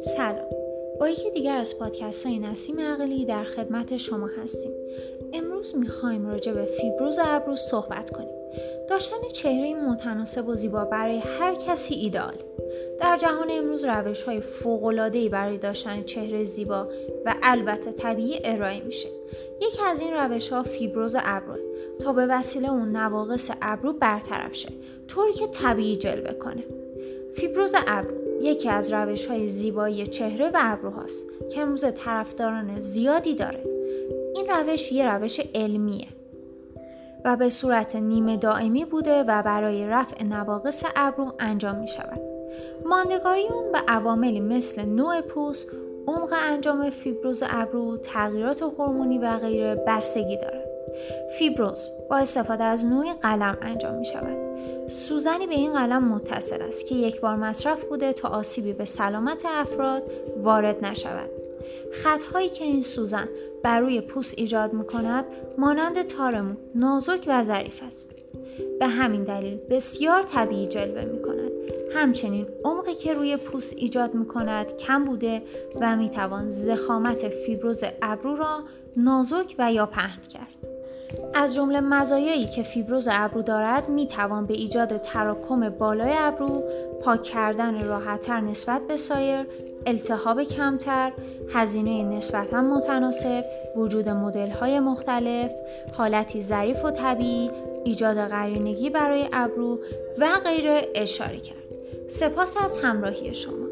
سلام. با یکی دیگر از پادکست های نسیم عقلی در خدمت شما هستیم. امروز می‌خوایم راجع به فیبروز ابرو صحبت کنیم. داشتن چهره متناسب و زیبا برای هر کسی ایدال در جهان امروز روش های برای داشتن چهره زیبا و البته طبیعی ارائه میشه. یکی از این روش ها فیبروز ابرو تا به وسیله اون نواقص ابرو برطرف شه طوری که طبیعی جلوه کنه فیبروز ابرو یکی از روش های زیبایی چهره و ابروهاست که امروز طرفداران زیادی داره این روش یه روش علمیه و به صورت نیمه دائمی بوده و برای رفع نواقص ابرو انجام می شود. ماندگاری اون به عواملی مثل نوع پوست، عمق انجام فیبروز ابرو، تغییرات هورمونی و غیره بستگی دارد. فیبروز با استفاده از نوع قلم انجام می شود. سوزنی به این قلم متصل است که یک بار مصرف بوده تا آسیبی به سلامت افراد وارد نشود. خطهایی که این سوزن بر روی پوست ایجاد می کند مانند تارمو نازک و ظریف است. به همین دلیل بسیار طبیعی جلوه می کند. همچنین عمقی که روی پوست ایجاد می کند کم بوده و می توان زخامت فیبروز ابرو را نازک و یا پهن کرد. از جمله مزایایی که فیبروز ابرو دارد می توان به ایجاد تراکم بالای ابرو، پاک کردن راحتتر نسبت به سایر، التهاب کمتر، هزینه نسبتا متناسب، وجود مدل مختلف، حالتی ظریف و طبیعی، ایجاد قرینگی برای ابرو و غیره اشاره کرد. سپاس از همراهی شما.